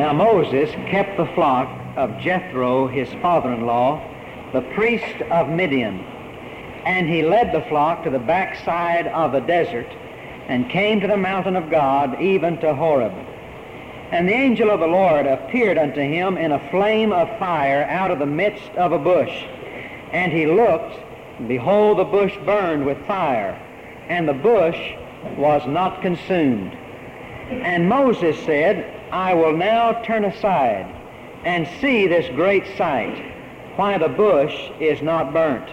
Now Moses kept the flock of Jethro, his father-in-law, the priest of Midian. And he led the flock to the backside of the desert and came to the mountain of God, even to Horeb. And the angel of the Lord appeared unto him in a flame of fire out of the midst of a bush. And he looked, and behold, the bush burned with fire, and the bush was not consumed. And Moses said, I will now turn aside and see this great sight, why the bush is not burnt.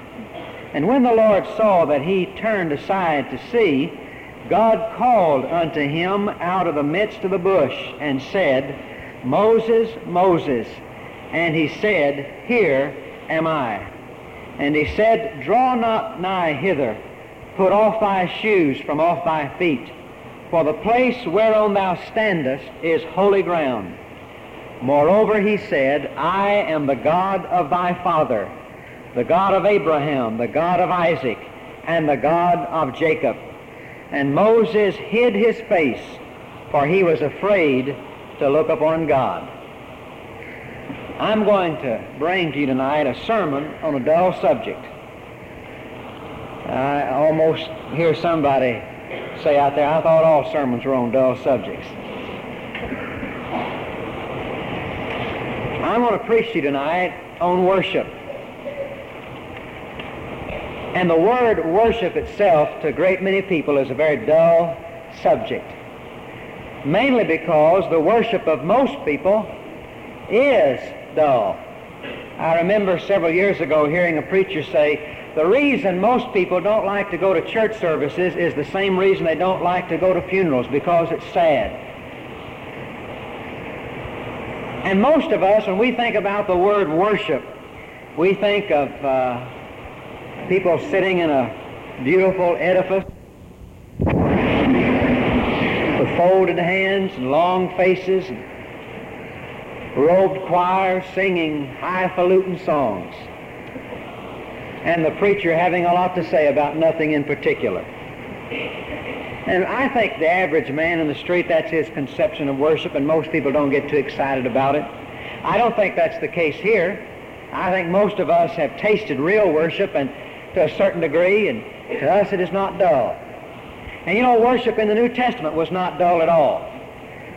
And when the Lord saw that he turned aside to see, God called unto him out of the midst of the bush and said, Moses, Moses. And he said, Here am I. And he said, Draw not nigh hither, put off thy shoes from off thy feet, for the place whereon thou standest is holy ground. Moreover, he said, I am the God of thy father, the God of Abraham, the God of Isaac, and the God of Jacob. And Moses hid his face, for he was afraid to look upon God. I'm going to bring to you tonight a sermon on a dull subject. I almost hear somebody say out there, I thought all sermons were on dull subjects. I'm going to preach to you tonight on worship. And the word worship itself to a great many people is a very dull subject. Mainly because the worship of most people is dull. I remember several years ago hearing a preacher say, the reason most people don't like to go to church services is the same reason they don't like to go to funerals, because it's sad. And most of us, when we think about the word worship, we think of uh, people sitting in a beautiful edifice with folded hands and long faces and robed choir singing highfalutin songs and the preacher having a lot to say about nothing in particular. And I think the average man in the street, that's his conception of worship, and most people don't get too excited about it. I don't think that's the case here. I think most of us have tasted real worship, and to a certain degree, and to us it is not dull. And you know, worship in the New Testament was not dull at all.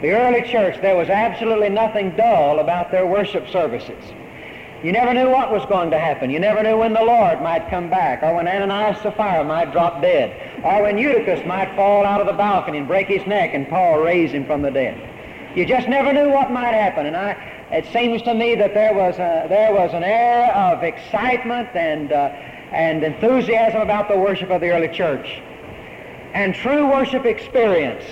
The early church, there was absolutely nothing dull about their worship services. You never knew what was going to happen. You never knew when the Lord might come back, or when Ananias Sapphira might drop dead, or when Eutychus might fall out of the balcony and break his neck and Paul raise him from the dead. You just never knew what might happen. And I, it seems to me that there was, a, there was an air of excitement and, uh, and enthusiasm about the worship of the early church. And true worship experience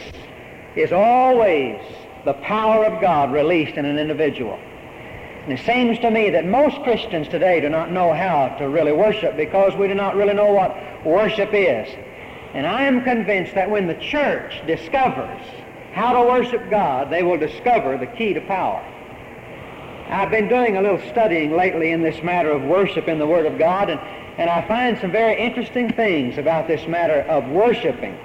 is always the power of God released in an individual. And it seems to me that most Christians today do not know how to really worship because we do not really know what worship is. And I am convinced that when the church discovers how to worship God, they will discover the key to power. I've been doing a little studying lately in this matter of worship in the Word of God, and, and I find some very interesting things about this matter of worshiping.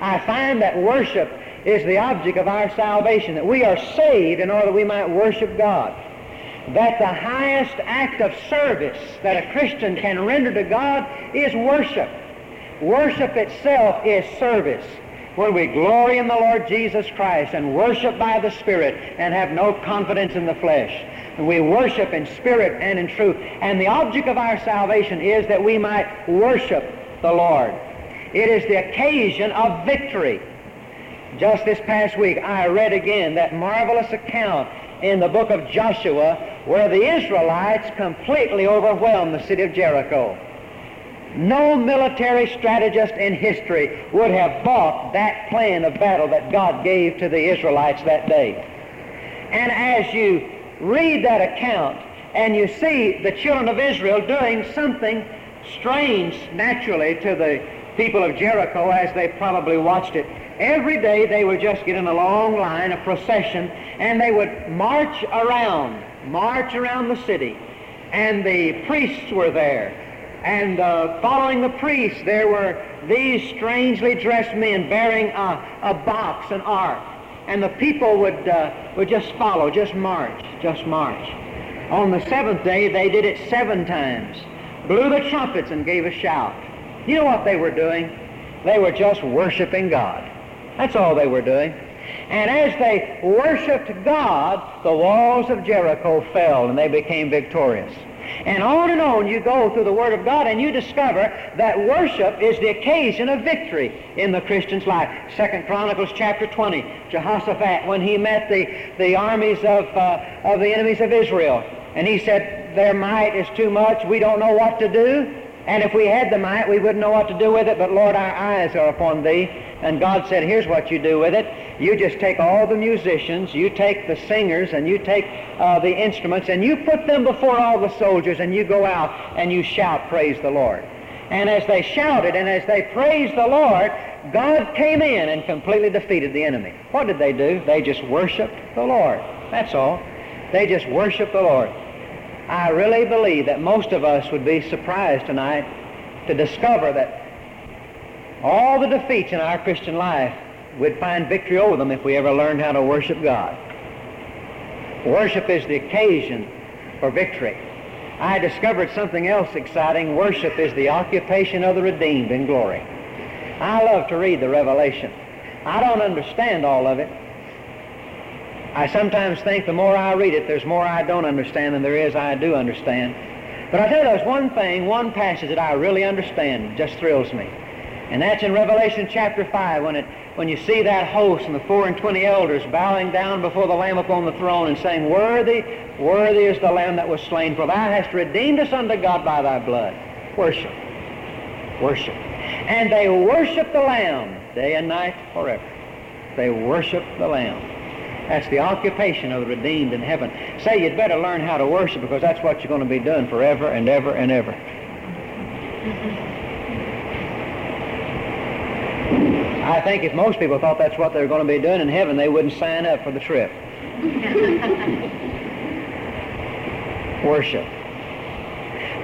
I find that worship is the object of our salvation, that we are saved in order that we might worship God that the highest act of service that a Christian can render to God is worship. Worship itself is service. When we glory in the Lord Jesus Christ and worship by the Spirit and have no confidence in the flesh, and we worship in spirit and in truth. And the object of our salvation is that we might worship the Lord. It is the occasion of victory. Just this past week, I read again that marvelous account in the book of Joshua where the Israelites completely overwhelmed the city of Jericho. No military strategist in history would have bought that plan of battle that God gave to the Israelites that day. And as you read that account and you see the children of Israel doing something strange naturally to the people of Jericho as they probably watched it, every day they would just get in a long line, a procession, and they would march around, march around the city. And the priests were there. And uh, following the priests, there were these strangely dressed men bearing a, a box, an ark. and the people would, uh, would just follow, just march, just march. On the seventh day, they did it seven times, blew the trumpets and gave a shout. You know what they were doing? They were just worshiping God. That's all they were doing. And as they worshiped God, the walls of Jericho fell and they became victorious. And on and on you go through the Word of God and you discover that worship is the occasion of victory in the Christian's life. Second Chronicles chapter 20, Jehoshaphat, when he met the, the armies of, uh, of the enemies of Israel, and he said, their might is too much, we don't know what to do. And if we had the might, we wouldn't know what to do with it, but Lord, our eyes are upon thee. And God said, here's what you do with it. You just take all the musicians, you take the singers, and you take uh, the instruments, and you put them before all the soldiers, and you go out and you shout, praise the Lord. And as they shouted and as they praised the Lord, God came in and completely defeated the enemy. What did they do? They just worshiped the Lord. That's all. They just worshiped the Lord. I really believe that most of us would be surprised tonight to discover that all the defeats in our Christian life, we'd find victory over them if we ever learned how to worship God. Worship is the occasion for victory. I discovered something else exciting. Worship is the occupation of the redeemed in glory. I love to read the Revelation. I don't understand all of it. I sometimes think the more I read it, there's more I don't understand than there is I do understand. But I tell you, there's one thing, one passage that I really understand, just thrills me. And that's in Revelation chapter 5 when, it, when you see that host and the four and twenty elders bowing down before the Lamb upon the throne and saying, Worthy, worthy is the Lamb that was slain, for thou hast redeemed us unto God by thy blood. Worship. Worship. And they worship the Lamb day and night forever. They worship the Lamb. That's the occupation of the redeemed in heaven. Say you'd better learn how to worship because that's what you're going to be doing forever and ever and ever. I think if most people thought that's what they were going to be doing in heaven, they wouldn't sign up for the trip. Worship.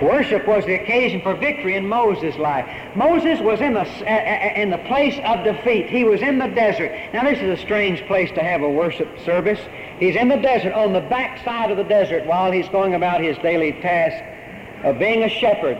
Worship was the occasion for victory in Moses' life. Moses was in the, in the place of defeat. He was in the desert. Now, this is a strange place to have a worship service. He's in the desert, on the backside of the desert, while he's going about his daily task of being a shepherd.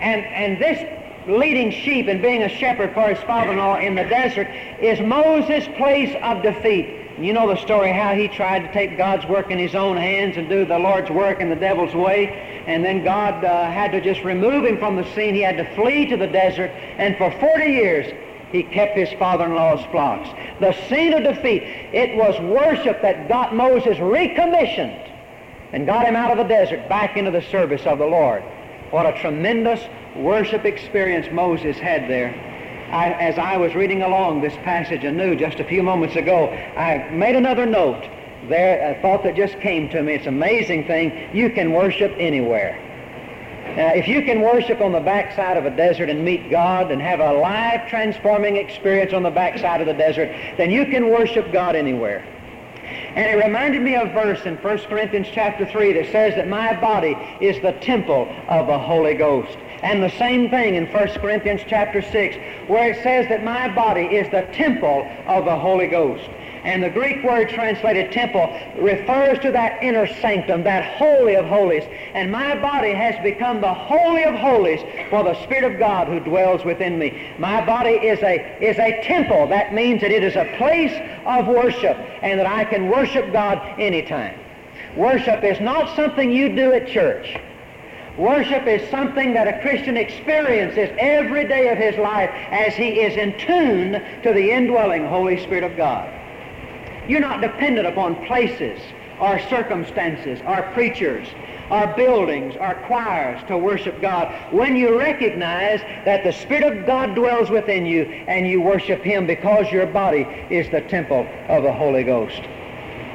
And, and this leading sheep and being a shepherd for his father-in-law in the desert is Moses' place of defeat. You know the story how he tried to take God's work in his own hands and do the Lord's work in the devil's way. And then God uh, had to just remove him from the scene. He had to flee to the desert. And for 40 years, he kept his father-in-law's flocks. The scene of defeat, it was worship that got Moses recommissioned and got him out of the desert back into the service of the Lord. What a tremendous worship experience Moses had there. I, as I was reading along this passage anew just a few moments ago, I made another note there, a thought that just came to me. It's an amazing thing. You can worship anywhere. Now, if you can worship on the backside of a desert and meet God and have a life transforming experience on the backside of the desert, then you can worship God anywhere. And it reminded me of a verse in 1 Corinthians chapter 3 that says that my body is the temple of the Holy Ghost. And the same thing in 1 Corinthians chapter 6 where it says that my body is the temple of the Holy Ghost. And the Greek word translated temple refers to that inner sanctum, that holy of holies. And my body has become the holy of holies for the Spirit of God who dwells within me. My body is a, is a temple. That means that it is a place of worship and that I can worship God anytime. Worship is not something you do at church. Worship is something that a Christian experiences every day of his life as he is in tune to the indwelling Holy Spirit of God. You're not dependent upon places or circumstances or preachers or buildings or choirs to worship God when you recognize that the Spirit of God dwells within you and you worship Him because your body is the temple of the Holy Ghost.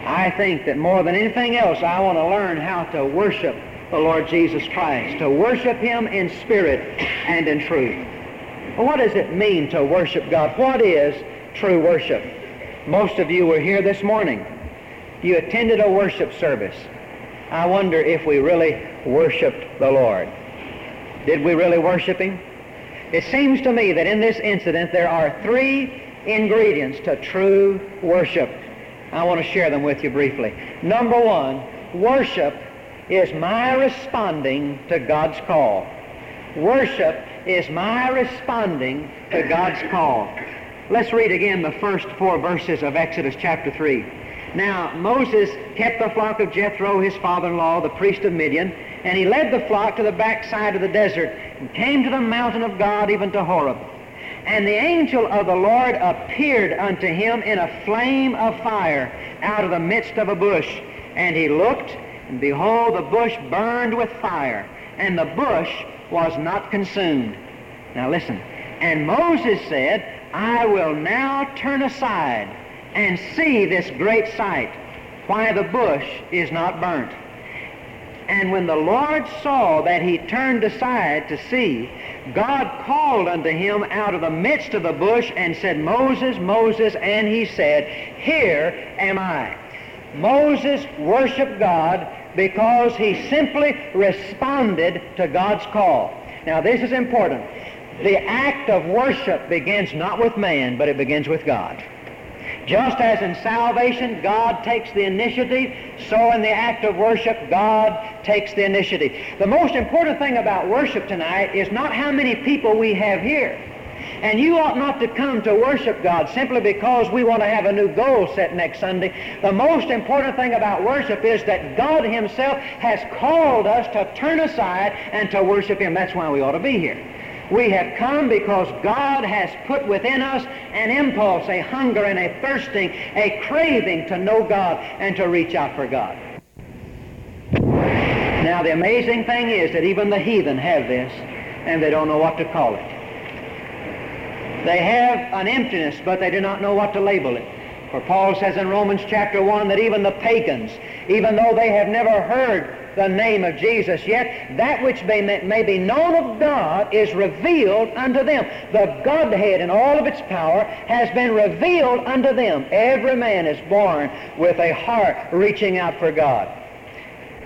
I think that more than anything else, I want to learn how to worship the Lord Jesus Christ, to worship Him in spirit and in truth. What does it mean to worship God? What is true worship? Most of you were here this morning. You attended a worship service. I wonder if we really worshiped the Lord. Did we really worship Him? It seems to me that in this incident there are three ingredients to true worship. I want to share them with you briefly. Number one, worship is my responding to God's call. Worship is my responding to God's call. Let's read again the first four verses of Exodus chapter 3. Now, Moses kept the flock of Jethro, his father-in-law, the priest of Midian, and he led the flock to the backside of the desert and came to the mountain of God, even to Horeb. And the angel of the Lord appeared unto him in a flame of fire out of the midst of a bush. And he looked, and behold, the bush burned with fire, and the bush was not consumed. Now listen. And Moses said, I will now turn aside and see this great sight, why the bush is not burnt. And when the Lord saw that he turned aside to see, God called unto him out of the midst of the bush and said, Moses, Moses, and he said, Here am I. Moses worshiped God because he simply responded to God's call. Now this is important. The act of worship begins not with man, but it begins with God. Just as in salvation God takes the initiative, so in the act of worship God takes the initiative. The most important thing about worship tonight is not how many people we have here. And you ought not to come to worship God simply because we want to have a new goal set next Sunday. The most important thing about worship is that God Himself has called us to turn aside and to worship Him. That's why we ought to be here. We have come because God has put within us an impulse, a hunger and a thirsting, a craving to know God and to reach out for God. Now the amazing thing is that even the heathen have this and they don't know what to call it. They have an emptiness, but they do not know what to label it. For Paul says in Romans chapter 1 that even the pagans, even though they have never heard the name of Jesus, yet that which may, may be known of God is revealed unto them. The Godhead in all of its power has been revealed unto them. Every man is born with a heart reaching out for God.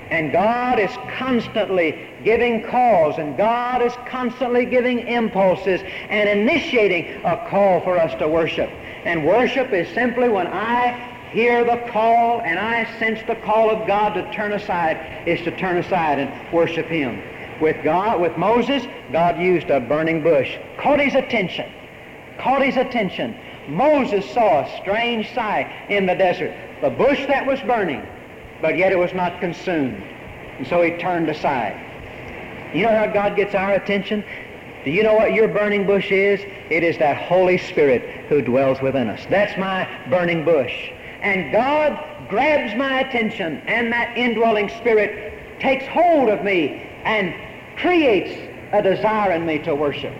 And God is constantly giving calls, and God is constantly giving impulses and initiating a call for us to worship. And worship is simply when I hear the call and I sense the call of God to turn aside is to turn aside and worship Him. With God, with Moses, God used a burning bush, caught his attention, caught his attention. Moses saw a strange sight in the desert, the bush that was burning, but yet it was not consumed. And so he turned aside. You know how God gets our attention? Do you know what your burning bush is? It is that Holy Spirit who dwells within us. That's my burning bush. And God grabs my attention, and that indwelling spirit takes hold of me and creates a desire in me to worship.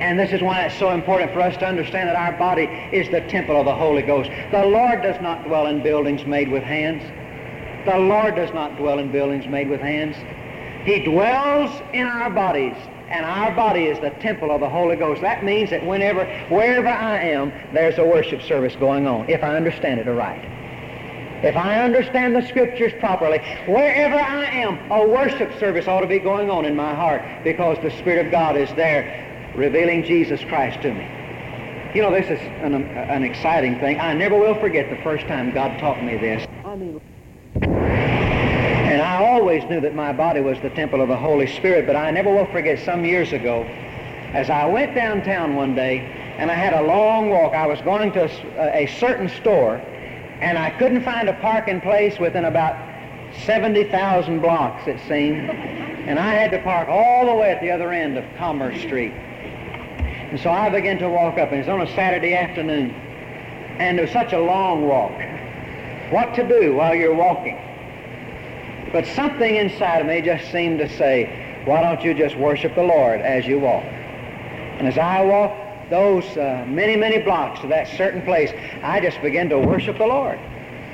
And this is why it's so important for us to understand that our body is the temple of the Holy Ghost. The Lord does not dwell in buildings made with hands. The Lord does not dwell in buildings made with hands. He dwells in our bodies and our body is the temple of the Holy Ghost. That means that whenever, wherever I am, there's a worship service going on, if I understand it aright. If I understand the Scriptures properly, wherever I am, a worship service ought to be going on in my heart because the Spirit of God is there revealing Jesus Christ to me. You know, this is an, an exciting thing. I never will forget the first time God taught me this. I mean, I always knew that my body was the temple of the Holy Spirit, but I never will forget some years ago, as I went downtown one day, and I had a long walk. I was going to a, uh, a certain store, and I couldn't find a parking place within about 70,000 blocks, it seemed. And I had to park all the way at the other end of Commerce Street. And so I began to walk up, and it was on a Saturday afternoon. And it was such a long walk. What to do while you're walking? But something inside of me just seemed to say, why don't you just worship the Lord as you walk? And as I walked those uh, many, many blocks to that certain place, I just began to worship the Lord.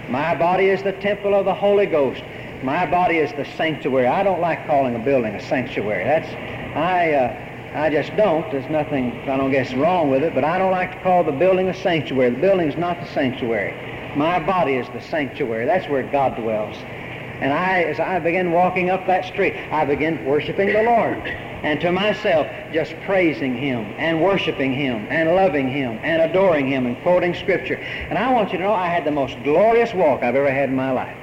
My body is the temple of the Holy Ghost. My body is the sanctuary. I don't like calling a building a sanctuary. That's I. Uh, I just don't. There's nothing I don't guess wrong with it, but I don't like to call the building a sanctuary. The building is not the sanctuary. My body is the sanctuary. That's where God dwells. And I, as I began walking up that street, I began worshiping the Lord. And to myself, just praising Him and worshiping Him and loving Him and adoring Him and quoting Scripture. And I want you to know I had the most glorious walk I've ever had in my life.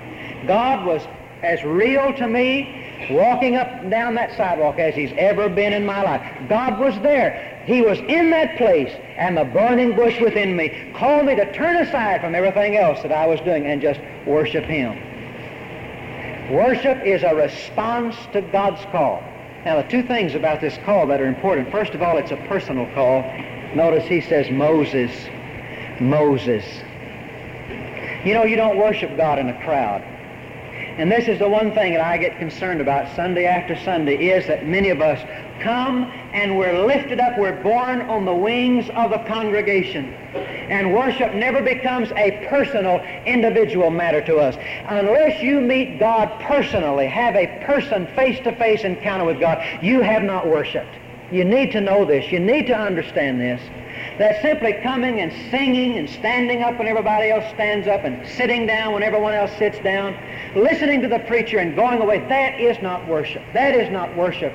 God was as real to me walking up and down that sidewalk as He's ever been in my life. God was there. He was in that place, and the burning bush within me called me to turn aside from everything else that I was doing and just worship Him. Worship is a response to God's call. Now, the two things about this call that are important. First of all, it's a personal call. Notice he says, Moses, Moses. You know, you don't worship God in a crowd. And this is the one thing that I get concerned about Sunday after Sunday is that many of us come and we're lifted up, we're borne on the wings of the congregation. And worship never becomes a personal, individual matter to us. Unless you meet God personally, have a person face-to-face encounter with God, you have not worshiped. You need to know this. You need to understand this. That simply coming and singing and standing up when everybody else stands up and sitting down when everyone else sits down, listening to the preacher and going away, that is not worship. That is not worship.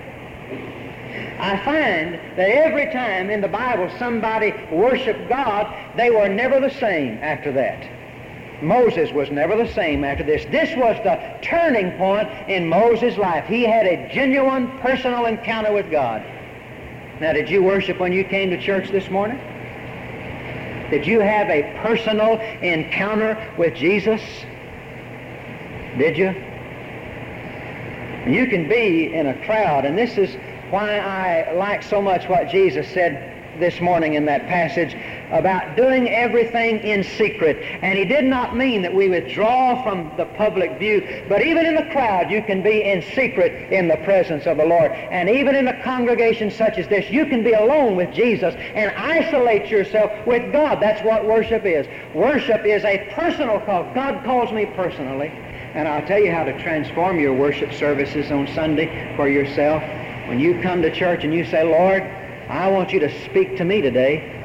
I find that every time in the Bible somebody worshiped God, they were never the same after that. Moses was never the same after this. This was the turning point in Moses' life. He had a genuine personal encounter with God. Now, did you worship when you came to church this morning? Did you have a personal encounter with Jesus? Did you? You can be in a crowd, and this is why I like so much what Jesus said this morning in that passage about doing everything in secret. And he did not mean that we withdraw from the public view, but even in the crowd, you can be in secret in the presence of the Lord. And even in a congregation such as this, you can be alone with Jesus and isolate yourself with God. That's what worship is. Worship is a personal call. God calls me personally. And I'll tell you how to transform your worship services on Sunday for yourself. When you come to church and you say, Lord, I want you to speak to me today,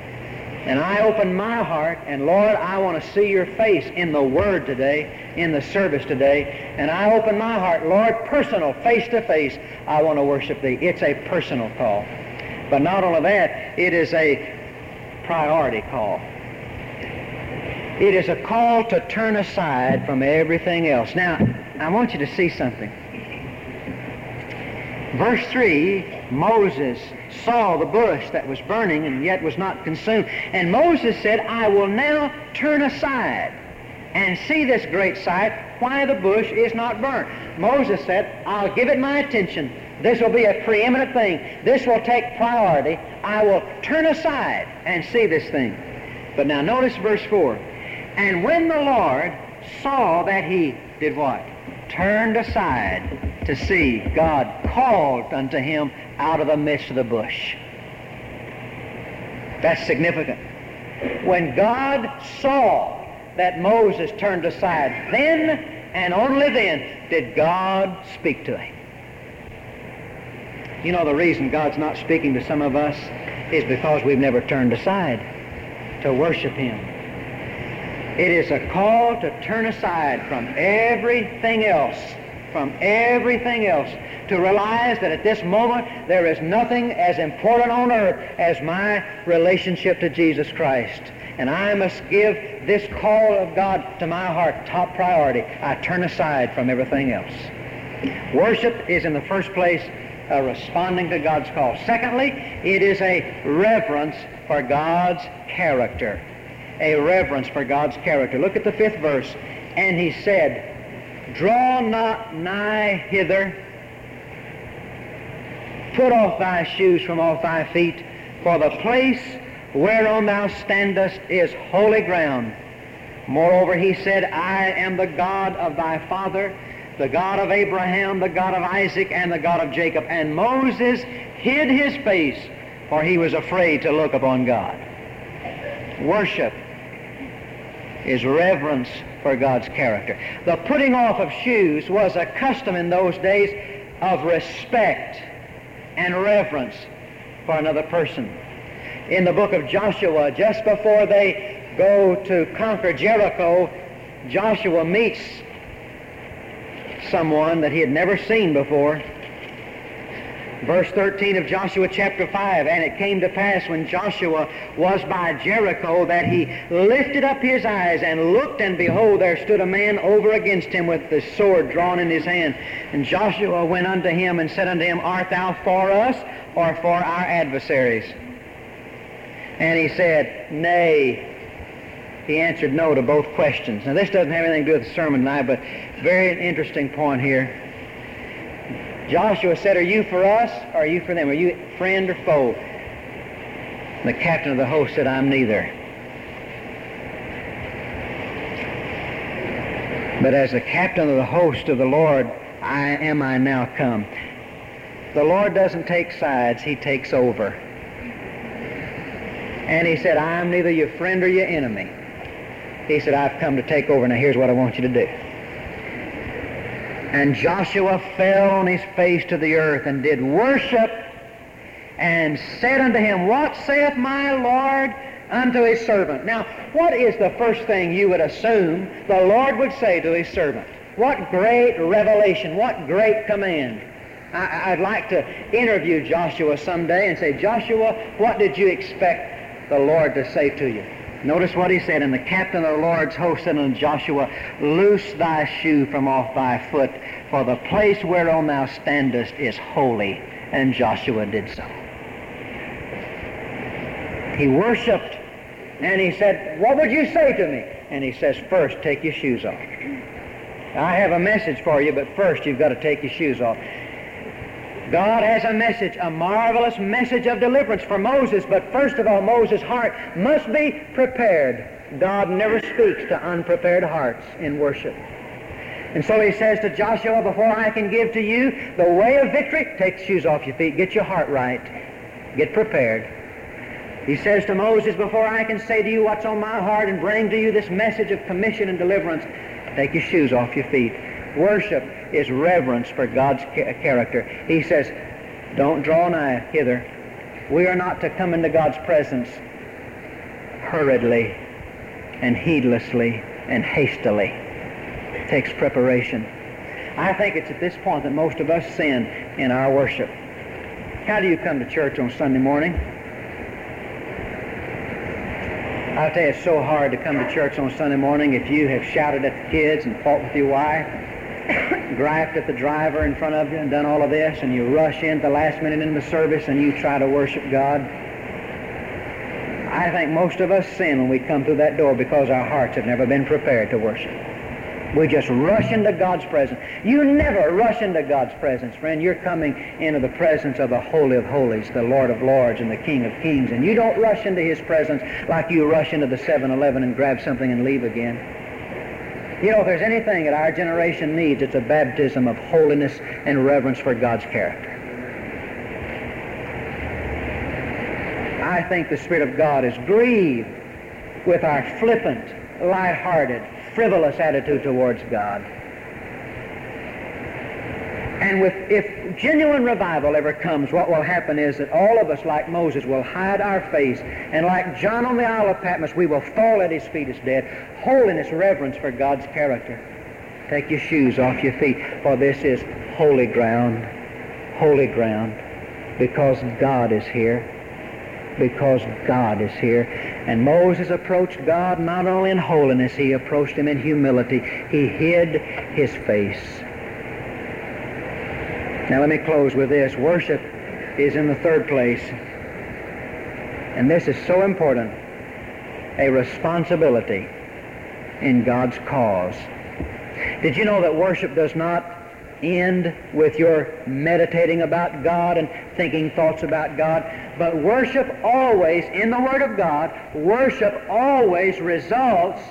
and I open my heart, and Lord, I want to see your face in the Word today, in the service today, and I open my heart, Lord, personal, face to face, I want to worship Thee. It's a personal call. But not only that, it is a priority call. It is a call to turn aside from everything else. Now, I want you to see something. Verse 3, Moses saw the bush that was burning and yet was not consumed. And Moses said, I will now turn aside and see this great sight, why the bush is not burnt. Moses said, I'll give it my attention. This will be a preeminent thing. This will take priority. I will turn aside and see this thing. But now notice verse 4. And when the Lord saw that he did what? Turned aside to see, God called unto him out of the midst of the bush. That's significant. When God saw that Moses turned aside, then and only then did God speak to him. You know the reason God's not speaking to some of us is because we've never turned aside to worship Him. It is a call to turn aside from everything else from everything else to realize that at this moment there is nothing as important on earth as my relationship to Jesus Christ. And I must give this call of God to my heart top priority. I turn aside from everything else. Worship is in the first place a responding to God's call. Secondly, it is a reverence for God's character. A reverence for God's character. Look at the fifth verse. And he said, Draw not nigh hither. Put off thy shoes from off thy feet, for the place whereon thou standest is holy ground. Moreover, he said, I am the God of thy father, the God of Abraham, the God of Isaac, and the God of Jacob. And Moses hid his face, for he was afraid to look upon God. Worship is reverence for God's character. The putting off of shoes was a custom in those days of respect and reverence for another person. In the book of Joshua, just before they go to conquer Jericho, Joshua meets someone that he had never seen before. Verse 13 of Joshua chapter 5, And it came to pass when Joshua was by Jericho that he lifted up his eyes and looked, and behold, there stood a man over against him with the sword drawn in his hand. And Joshua went unto him and said unto him, Art thou for us or for our adversaries? And he said, Nay. He answered no to both questions. Now this doesn't have anything to do with the sermon tonight, but very interesting point here. Joshua said, Are you for us or are you for them? Are you friend or foe? The captain of the host said, I'm neither. But as the captain of the host of the Lord, I am I now come. The Lord doesn't take sides, He takes over. And He said, I am neither your friend or your enemy. He said, I've come to take over. Now here's what I want you to do. And Joshua fell on his face to the earth and did worship and said unto him, What saith my Lord unto his servant? Now, what is the first thing you would assume the Lord would say to his servant? What great revelation, what great command. I, would like to interview Joshua someday and say, Joshua, what did you expect the Lord to say to you? Notice what he said, And the captain of the Lord's host said unto Joshua, Loose thy shoe from off thy foot, for the place whereon thou standest is holy. And Joshua did so. He worshiped, and he said, What would you say to me? And he says, First, take your shoes off. I have a message for you, but first you've got to take your shoes off. God has a message, a marvelous message of deliverance for Moses, but first of all, Moses' heart must be prepared. God never speaks to unprepared hearts in worship. And so he says to Joshua, before I can give to you the way of victory, take the shoes off your feet, get your heart right, get prepared. He says to Moses, before I can say to you what's on my heart and bring to you this message of commission and deliverance, take your shoes off your feet. Worship is reverence for God's character. He says, don't draw nigh hither. We are not to come into God's presence hurriedly and heedlessly and hastily. It takes preparation. I think it's at this point that most of us sin in our worship. How do you come to church on Sunday morning? I'll tell you, it's so hard to come to church on Sunday morning if you have shouted at the kids and fought with your wife griped at the driver in front of you and done all of this, and you rush in at the last minute in the service and you try to worship God. I think most of us sin when we come through that door because our hearts have never been prepared to worship. We just rush into God's presence. You never rush into God's presence, friend. You're coming into the presence of the Holy of Holies, the Lord of Lords, and the King of Kings. And you don't rush into His presence like you rush into the 7-Eleven and grab something and leave again. You know, if there's anything that our generation needs, it's a baptism of holiness and reverence for God's character. I think the Spirit of God is grieved with our flippant, light-hearted, frivolous attitude towards God. And with, if genuine revival ever comes, what will happen is that all of us, like Moses, will hide our face, and like John on the Isle of Patmos, we will fall at his feet as dead. Holiness, reverence for God's character. Take your shoes off your feet, for this is holy ground, holy ground, because God is here. Because God is here. And Moses approached God not only in holiness, he approached him in humility. He hid his face. Now let me close with this. Worship is in the third place. And this is so important. A responsibility in God's cause. Did you know that worship does not end with your meditating about God and thinking thoughts about God, but worship always, in the Word of God, worship always results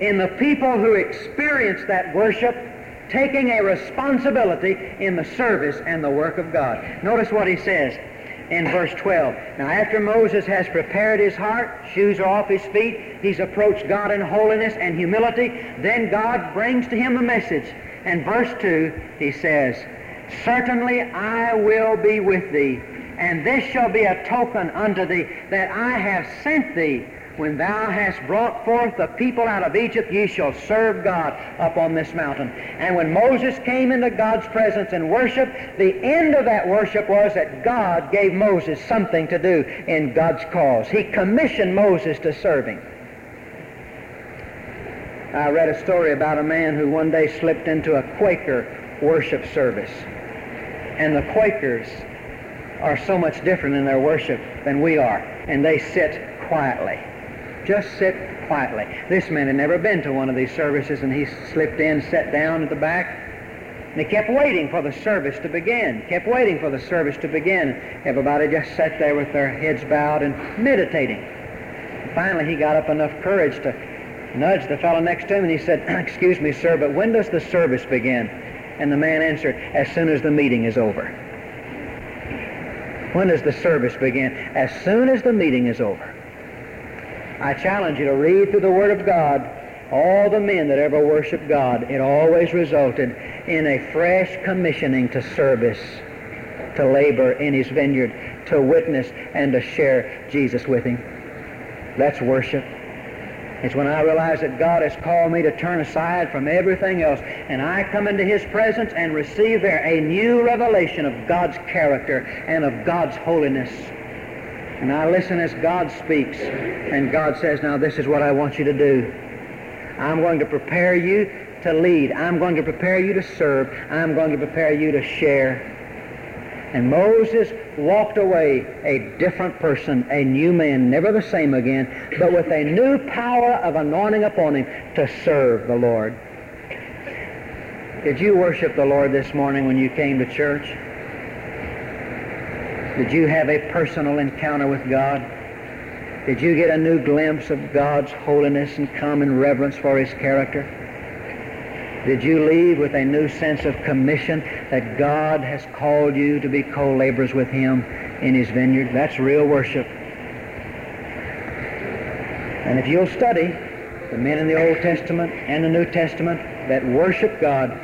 in the people who experience that worship taking a responsibility in the service and the work of God. Notice what he says in verse 12. Now, after Moses has prepared his heart, shoes are off his feet, he's approached God in holiness and humility, then God brings to him a message. And verse 2, he says, Certainly I will be with thee, and this shall be a token unto thee that I have sent thee. When thou hast brought forth the people out of Egypt, ye shall serve God up on this mountain. And when Moses came into God's presence and worshiped, the end of that worship was that God gave Moses something to do in God's cause. He commissioned Moses to serve him. I read a story about a man who one day slipped into a Quaker worship service. And the Quakers are so much different in their worship than we are. And they sit quietly. Just sit quietly. This man had never been to one of these services, and he slipped in, sat down at the back, and he kept waiting for the service to begin. Kept waiting for the service to begin. Everybody just sat there with their heads bowed and meditating. And finally, he got up enough courage to nudge the fellow next to him, and he said, "Excuse me, sir, but when does the service begin?" And the man answered, "As soon as the meeting is over." When does the service begin? As soon as the meeting is over. I challenge you to read through the Word of God all the men that ever worshiped God. It always resulted in a fresh commissioning to service, to labor in His vineyard, to witness and to share Jesus with Him. That's worship. It's when I realize that God has called me to turn aside from everything else and I come into His presence and receive there a new revelation of God's character and of God's holiness. And I listen as God speaks, and God says, Now this is what I want you to do. I'm going to prepare you to lead. I'm going to prepare you to serve. I'm going to prepare you to share. And Moses walked away a different person, a new man, never the same again, but with a new power of anointing upon him to serve the Lord. Did you worship the Lord this morning when you came to church? Did you have a personal encounter with God? Did you get a new glimpse of God's holiness and common reverence for His character? Did you leave with a new sense of commission that God has called you to be co-laborers with Him in His vineyard? That's real worship. And if you'll study the men in the Old Testament and the New Testament that worship God,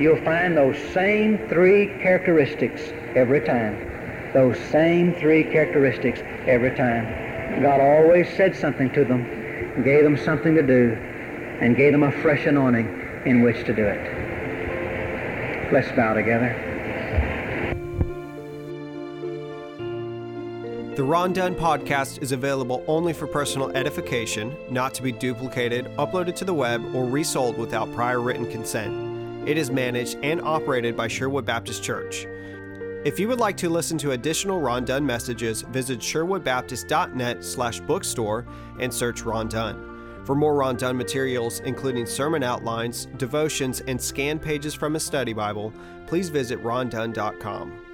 you'll find those same three characteristics every time those same three characteristics every time. God always said something to them, gave them something to do, and gave them a fresh anointing in which to do it. Let's bow together. The Ron Dunn podcast is available only for personal edification, not to be duplicated, uploaded to the web, or resold without prior written consent. It is managed and operated by Sherwood Baptist Church. If you would like to listen to additional Ron Dunn messages, visit sherwoodbaptist.net slash bookstore and search Ron Dunn. For more Ron Dunn materials, including sermon outlines, devotions, and scanned pages from a study Bible, please visit rondunn.com.